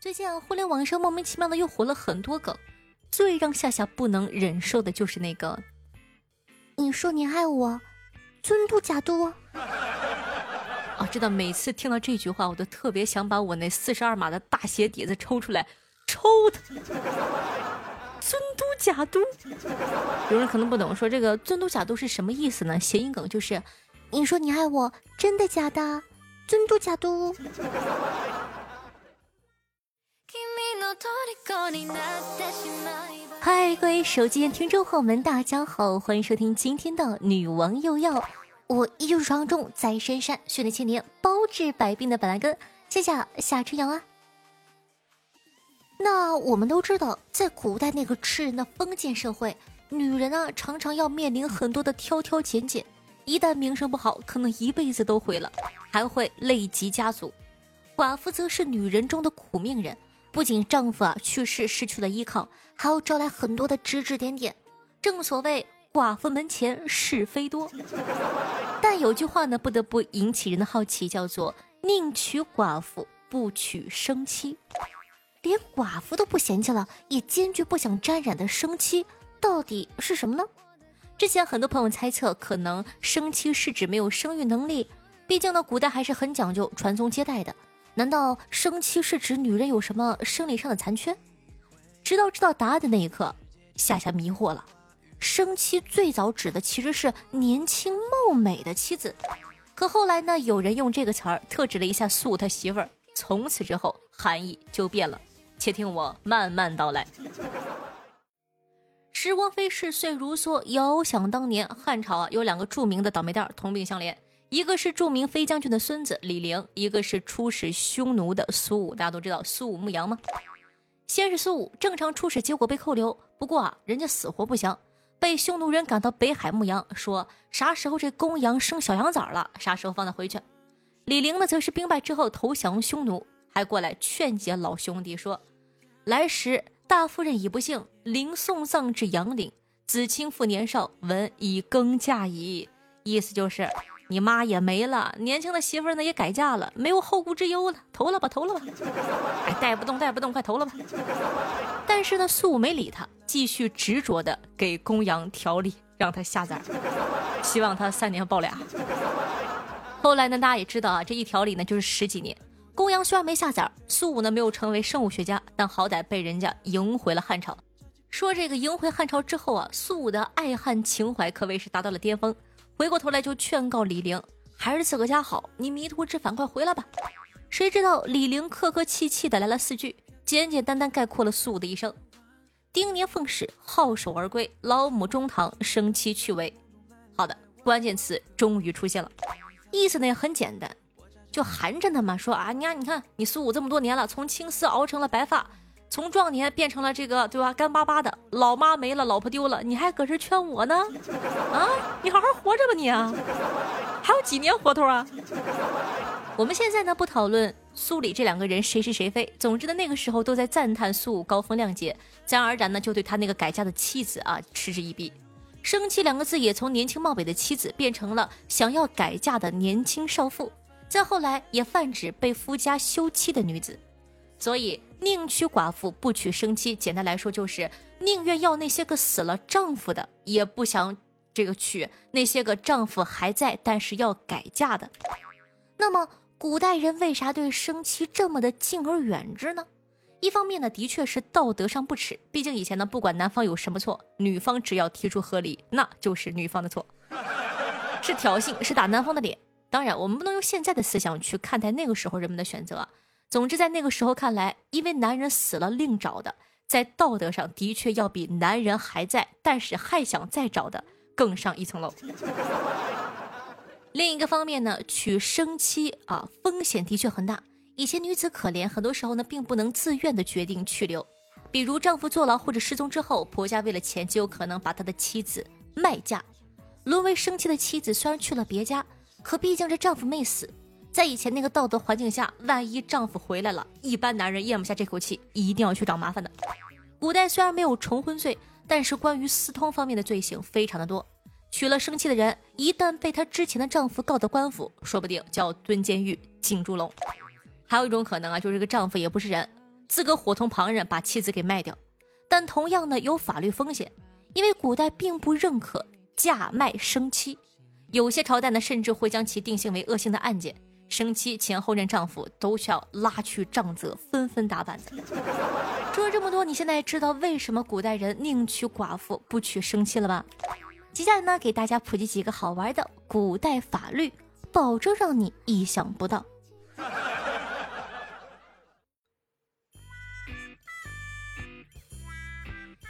最近啊，互联网上莫名其妙的又火了很多梗，最让夏夏不能忍受的就是那个“你说你爱我，尊嘟假嘟”。啊，知道每次听到这句话，我都特别想把我那四十二码的大鞋底子抽出来抽他。尊嘟假嘟，有人可能不懂，说这个尊嘟假嘟是什么意思呢？谐音梗就是“你说你爱我，真的假的？尊嘟假嘟 ”。嗨，各位手机听众朋友们，大家好，欢迎收听今天的女王又要。我依旧是传说中在深山训练千年、包治百病的本来根，谢谢夏春阳啊。那我们都知道，在古代那个吃人的封建社会，女人呢常常要面临很多的挑挑拣拣，一旦名声不好，可能一辈子都毁了，还会累及家族。寡妇则是女人中的苦命人。不仅丈夫啊去世失去了依靠，还要招来很多的指指点点。正所谓寡妇门前是非多。但有句话呢，不得不引起人的好奇，叫做宁娶寡妇不娶生妻。连寡妇都不嫌弃了，也坚决不想沾染的生妻，到底是什么呢？之前很多朋友猜测，可能生妻是指没有生育能力。毕竟呢，古代还是很讲究传宗接代的。难道生妻是指女人有什么生理上的残缺？直到知道答案的那一刻，夏夏迷惑了。生妻最早指的其实是年轻貌美的妻子，可后来呢，有人用这个词儿特指了一下苏他媳妇儿，从此之后含义就变了。且听我慢慢道来。时光飞逝，岁如梭，遥想当年，汉朝啊，有两个著名的倒霉蛋同病相怜。一个是著名飞将军的孙子李陵，一个是出使匈奴的苏武。大家都知道苏武牧羊吗？先是苏武正常出使，结果被扣留。不过啊，人家死活不降，被匈奴人赶到北海牧羊，说啥时候这公羊生小羊崽了，啥时候放他回去。李陵呢，则是兵败之后投降匈奴，还过来劝解老兄弟说：“来时大夫人已不幸，临送葬至阳陵，子亲父年少，闻已更嫁矣。”意思就是。你妈也没了，年轻的媳妇呢也改嫁了，没有后顾之忧了，投了吧，投了吧，哎，带不动，带不动，快投了吧。但是呢，苏武没理他，继续执着的给公羊调理，让他下崽，希望他三年抱俩。后来呢，大家也知道啊，这一调理呢就是十几年。公羊虽然没下崽，苏武呢没有成为生物学家，但好歹被人家迎回了汉朝。说这个迎回汉朝之后啊，苏武的爱汉情怀可谓是达到了巅峰。回过头来就劝告李陵，还是自个家好，你迷途知返，快回来吧。谁知道李陵客客气气的来了四句，简简单单概括了苏武的一生：丁年奉使，好守而归，老母中堂，生妻去为。好的，关键词终于出现了，意思呢也很简单，就含着呢嘛，说啊，你看，你看，你苏武这么多年了，从青丝熬成了白发。从壮年变成了这个，对吧？干巴巴的，老妈没了，老婆丢了，你还搁这劝我呢？啊，吧你啊！还有几年活头啊？我们现在呢不讨论苏里这两个人谁是谁非，总之呢那个时候都在赞叹苏武高风亮节，自然而然呢就对他那个改嫁的妻子啊嗤之以鼻。生妻两个字也从年轻貌美的妻子变成了想要改嫁的年轻少妇，再后来也泛指被夫家休妻的女子。所以宁娶寡妇不娶生妻，简单来说就是宁愿要那些个死了丈夫的，也不想这个娶那些个丈夫还在但是要改嫁的。那么古代人为啥对生妻这么的敬而远之呢？一方面呢，的确是道德上不耻，毕竟以前呢，不管男方有什么错，女方只要提出合理，那就是女方的错，是挑衅，是打男方的脸。当然，我们不能用现在的思想去看待那个时候人们的选择。总之，在那个时候看来，因为男人死了另找的，在道德上的确要比男人还在但是还想再找的更上一层楼。另一个方面呢，娶生妻啊，风险的确很大。以前女子可怜，很多时候呢，并不能自愿的决定去留。比如丈夫坐牢或者失踪之后，婆家为了钱，就有可能把他的妻子卖嫁。沦为生妻的妻子虽然去了别家，可毕竟这丈夫没死。在以前那个道德环境下，万一丈夫回来了，一般男人咽不下这口气，一定要去找麻烦的。古代虽然没有重婚罪，但是关于私通方面的罪行非常的多。娶了生妻的人，一旦被她之前的丈夫告到官府，说不定就要蹲监狱、进猪笼。还有一种可能啊，就是这个丈夫也不是人，自个伙同旁人把妻子给卖掉，但同样呢有法律风险，因为古代并不认可嫁卖生妻，有些朝代呢甚至会将其定性为恶性的案件，生妻前后任丈夫都需要拉去杖责，纷纷打板子。说了这么多，你现在知道为什么古代人宁娶寡妇不娶生妻了吧？接下来呢，给大家普及几个好玩的古代法律，保证让你意想不到。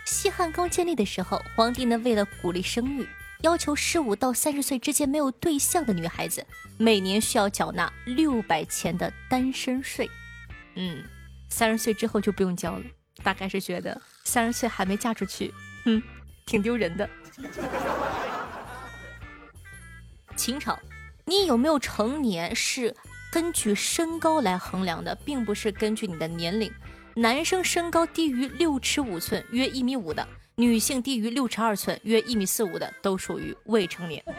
西汉刚建立的时候，皇帝呢为了鼓励生育，要求十五到三十岁之间没有对象的女孩子，每年需要缴纳六百钱的单身税。嗯，三十岁之后就不用交了，大概是觉得三十岁还没嫁出去，哼，挺丢人的。秦朝，你有没有成年是根据身高来衡量的，并不是根据你的年龄。男生身高低于六尺五寸（约一米五）的，女性低于六尺二寸（约一米四五）的，都属于未成年。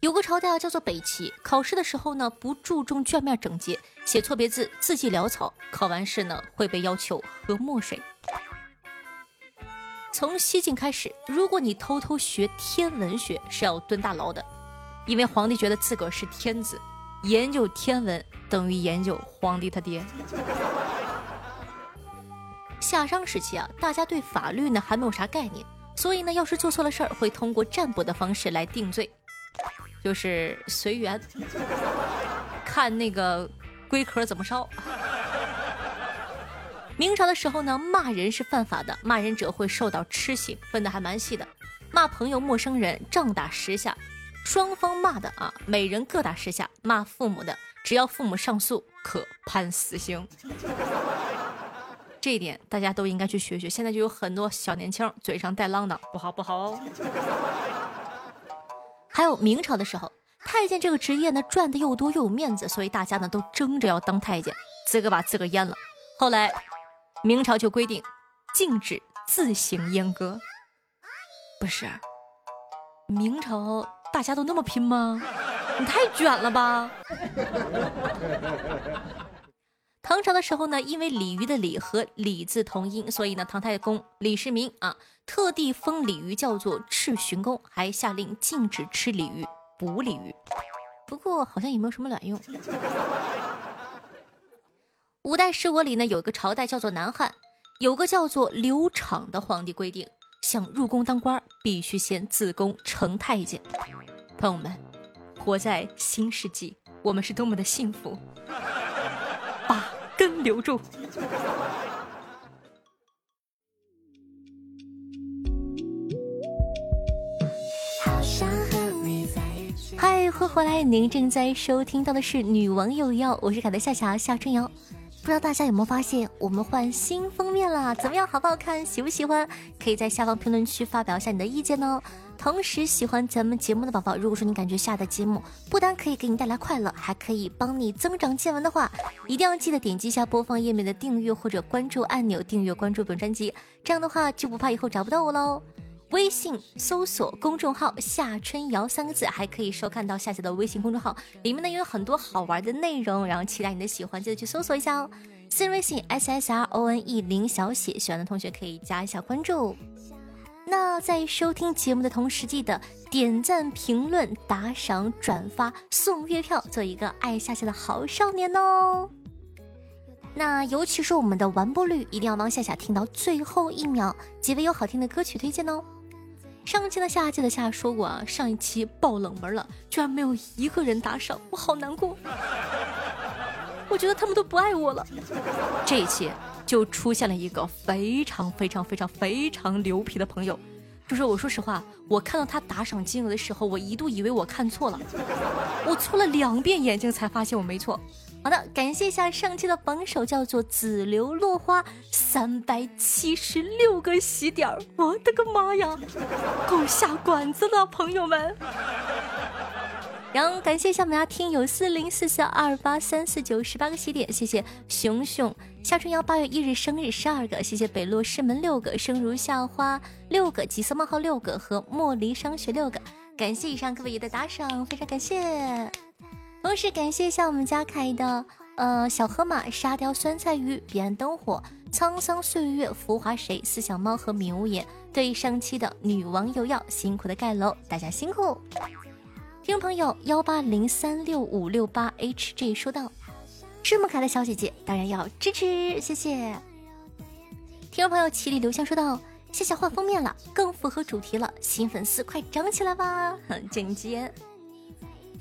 有个朝代啊，叫做北齐，考试的时候呢，不注重卷面整洁，写错别字，字迹潦草，考完试呢会被要求喝墨水。从西晋开始，如果你偷偷学天文学，是要蹲大牢的，因为皇帝觉得自个儿是天子。研究天文等于研究皇帝他爹。夏商时期啊，大家对法律呢还没有啥概念，所以呢，要是做错了事儿，会通过占卜的方式来定罪，就是随缘，看那个龟壳怎么烧。明朝的时候呢，骂人是犯法的，骂人者会受到笞刑，分的还蛮细的，骂朋友、陌生人，杖打十下。双方骂的啊，每人各打十下；骂父母的，只要父母上诉，可判死刑。这一点大家都应该去学学。现在就有很多小年轻嘴上带浪的，不好不好哦。还有明朝的时候，太监这个职业呢，赚的又多又有面子，所以大家呢都争着要当太监，自个把自个阉了。后来明朝就规定，禁止自行阉割。不是，明朝。大家都那么拼吗？你太卷了吧！唐朝的时候呢，因为鲤鱼的鲤和李字同音，所以呢，唐太公李世民啊，特地封鲤鱼叫做赤巡公，还下令禁止吃鲤鱼、捕鲤鱼。不过好像也没有什么卵用。五代十国里呢，有一个朝代叫做南汉，有个叫做刘昶的皇帝规定。想入宫当官，必须先自宫成太监。朋友们，活在新世纪，我们是多么的幸福！留住。嗨，欢迎回来！您正在收听到的是《女王有药》，我是凯的夏夏夏春瑶。不知道大家有没有发现，我们换新封面了？怎么样，好不好看？喜不喜欢？可以在下方评论区发表一下你的意见哦。同时，喜欢咱们节目的宝宝，如果说你感觉下的节目不单可以给你带来快乐，还可以帮你增长见闻的话，一定要记得点击一下播放页面的订阅或者关注按钮，订阅关注本专辑。这样的话，就不怕以后找不到我喽。微信搜索公众号“夏春瑶”三个字，还可以收看到夏夏的微信公众号，里面呢也有很多好玩的内容，然后期待你的喜欢，记得去搜索一下哦。私人微信 s s r o n e 零小写，喜欢的同学可以加一下关注。那在收听节目的同时，记得点赞、评论、打赏、转发、送月票，做一个爱夏夏的好少年哦。那尤其是我们的完播率，一定要帮夏夏听到最后一秒，几位有好听的歌曲推荐哦。上期的夏季的夏说过啊，上一期爆冷门了，居然没有一个人打赏，我好难过。我觉得他们都不爱我了。这一期就出现了一个非常非常非常非常牛皮的朋友，就是我说实话，我看到他打赏金额的时候，我一度以为我看错了，我搓了两遍眼睛才发现我没错。好的，感谢一下上期的榜首，叫做紫流落花，三百七十六个喜点，我的个妈呀，够下馆子了，朋友们。然后感谢一下我们家听友四零四四二八三四九十八个喜点，谢谢熊熊夏春瑶八月一日生日十二个，谢谢北落师门六个，生如夏花六个，吉色冒号六个和莫离商学六个，感谢以上各位的打赏，非常感谢。同时感谢一下我们家凯的呃，小河马、沙雕、酸菜鱼、彼岸灯火、沧桑岁月、浮华谁、四小猫和迷雾眼。对上期的女王有药，辛苦的盖楼，大家辛苦。听众朋友幺八零三六五六八 hj 说道：“这么可爱的小姐姐，当然要支持，谢谢。”听众朋友七里留香说道：“谢谢换封面了，更符合主题了，新粉丝快涨起来吧！”很紧接。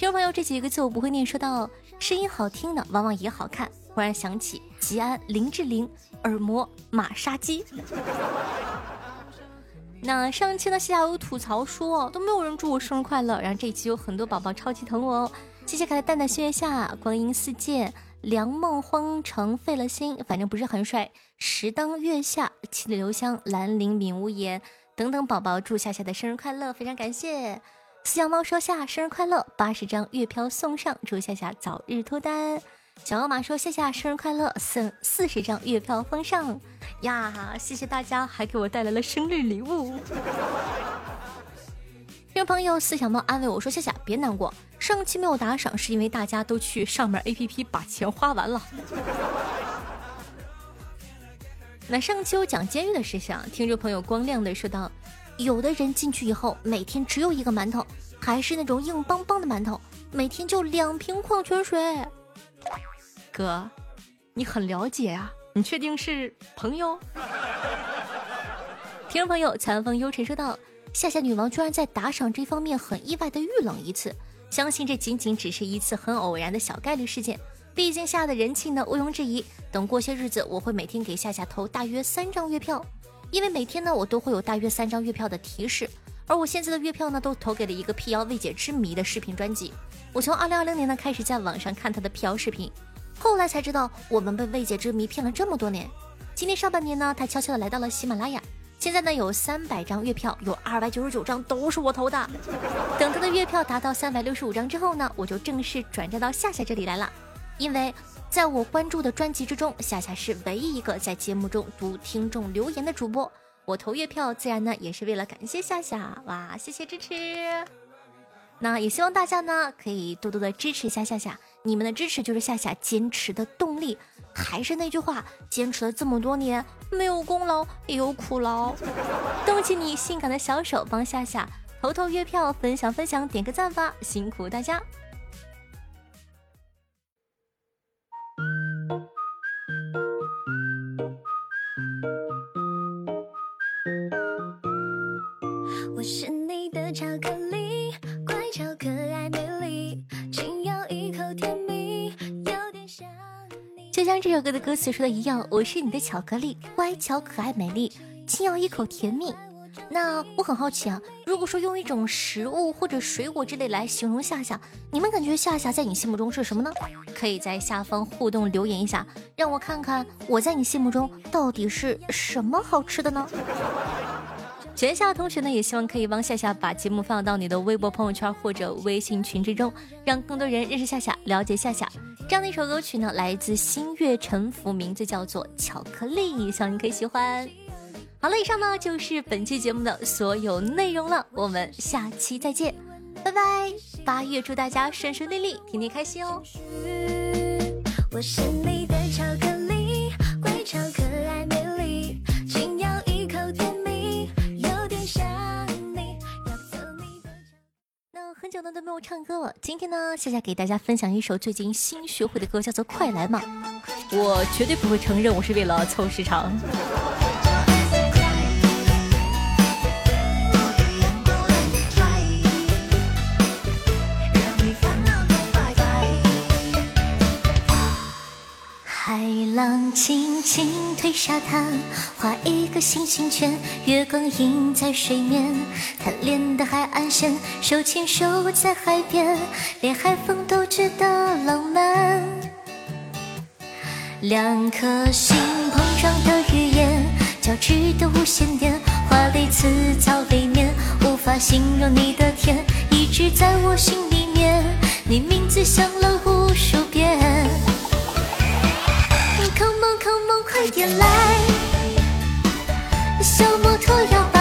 听众朋友这几个字我不会念，说到声音好听的往往也好看。忽然想起吉安、林志玲、耳膜、马杀鸡。那上期呢，西夏有吐槽说都没有人祝我生日快乐，然后这一期有很多宝宝超级疼我哦。谢谢可爱淡淡星月下、光阴似箭、凉梦荒城、费了心，反正不是很帅。时当月下、七里留香、兰陵敏无言等等宝宝祝夏夏的生日快乐，非常感谢。四小猫说夏生日快乐，八十张月票送上，祝夏夏早日脱单。小奥马说夏夏生日快乐，送四十张月票封上。呀，谢谢大家，还给我带来了生日礼物。听众朋友四小猫安慰我说：“夏夏别难过，上期没有打赏是因为大家都去上面 APP 把钱花完了。”那上期我讲监狱的事情，听众朋友光亮的说道：“有的人进去以后，每天只有一个馒头，还是那种硬邦邦的馒头，每天就两瓶矿泉水。”哥，你很了解啊。你确定是朋友？听众朋友，残风幽尘说道：“夏夏女王居然在打赏这方面很意外的遇冷一次，相信这仅仅只是一次很偶然的小概率事件。毕竟夏的人气呢毋庸置疑。等过些日子，我会每天给夏夏投大约三张月票，因为每天呢我都会有大约三张月票的提示。而我现在的月票呢都投给了一个辟谣未解之谜的视频专辑。我从二零二零年呢开始在网上看他的辟谣视频。”后来才知道，我们被未解之谜骗了这么多年。今年上半年呢，他悄悄的来到了喜马拉雅。现在呢，有三百张月票，有二百九十九张都是我投的。等他的月票达到三百六十五张之后呢，我就正式转战到夏夏这里来了。因为在我关注的专辑之中，夏夏是唯一一个在节目中读听众留言的主播。我投月票，自然呢也是为了感谢夏夏。哇，谢谢支持。那也希望大家呢可以多多的支持一下夏夏，你们的支持就是夏夏坚持的动力。还是那句话，坚持了这么多年，没有功劳也有苦劳。动起你性感的小手，帮夏夏投投月票，分享分享，点个赞吧，辛苦大家。的歌词说的一样，我是你的巧克力，乖巧可爱美丽，轻咬一口甜蜜。那我很好奇啊，如果说用一种食物或者水果之类来形容夏夏，你们感觉夏夏在你心目中是什么呢？可以在下方互动留言一下，让我看看我在你心目中到底是什么好吃的呢？全校同学呢，也希望可以帮夏夏把节目放到你的微博朋友圈或者微信群之中，让更多人认识夏夏，了解夏夏。这样的一首歌曲呢，来自星月沉浮，名字叫做《巧克力》，希望你可以喜欢。好了，以上呢就是本期节目的所有内容了，我们下期再见，拜拜！八月祝大家顺顺利利，天天开心哦。我是你的巧克力，久都没有唱歌了，今天呢，夏夏给大家分享一首最近新学会的歌，叫做《快来嘛》。我绝对不会承认我是为了凑时长。浪轻轻推沙滩，画一个心形圈，月光映在水面，贪恋的海岸线，手牵手在海边，连海风都觉得浪漫。两颗心碰撞的语言，交织的无线电，华丽辞藻里面，无法形容你的甜，一直在我心里面，你名字响了无数遍。Come on come on，快点来，小摩托要。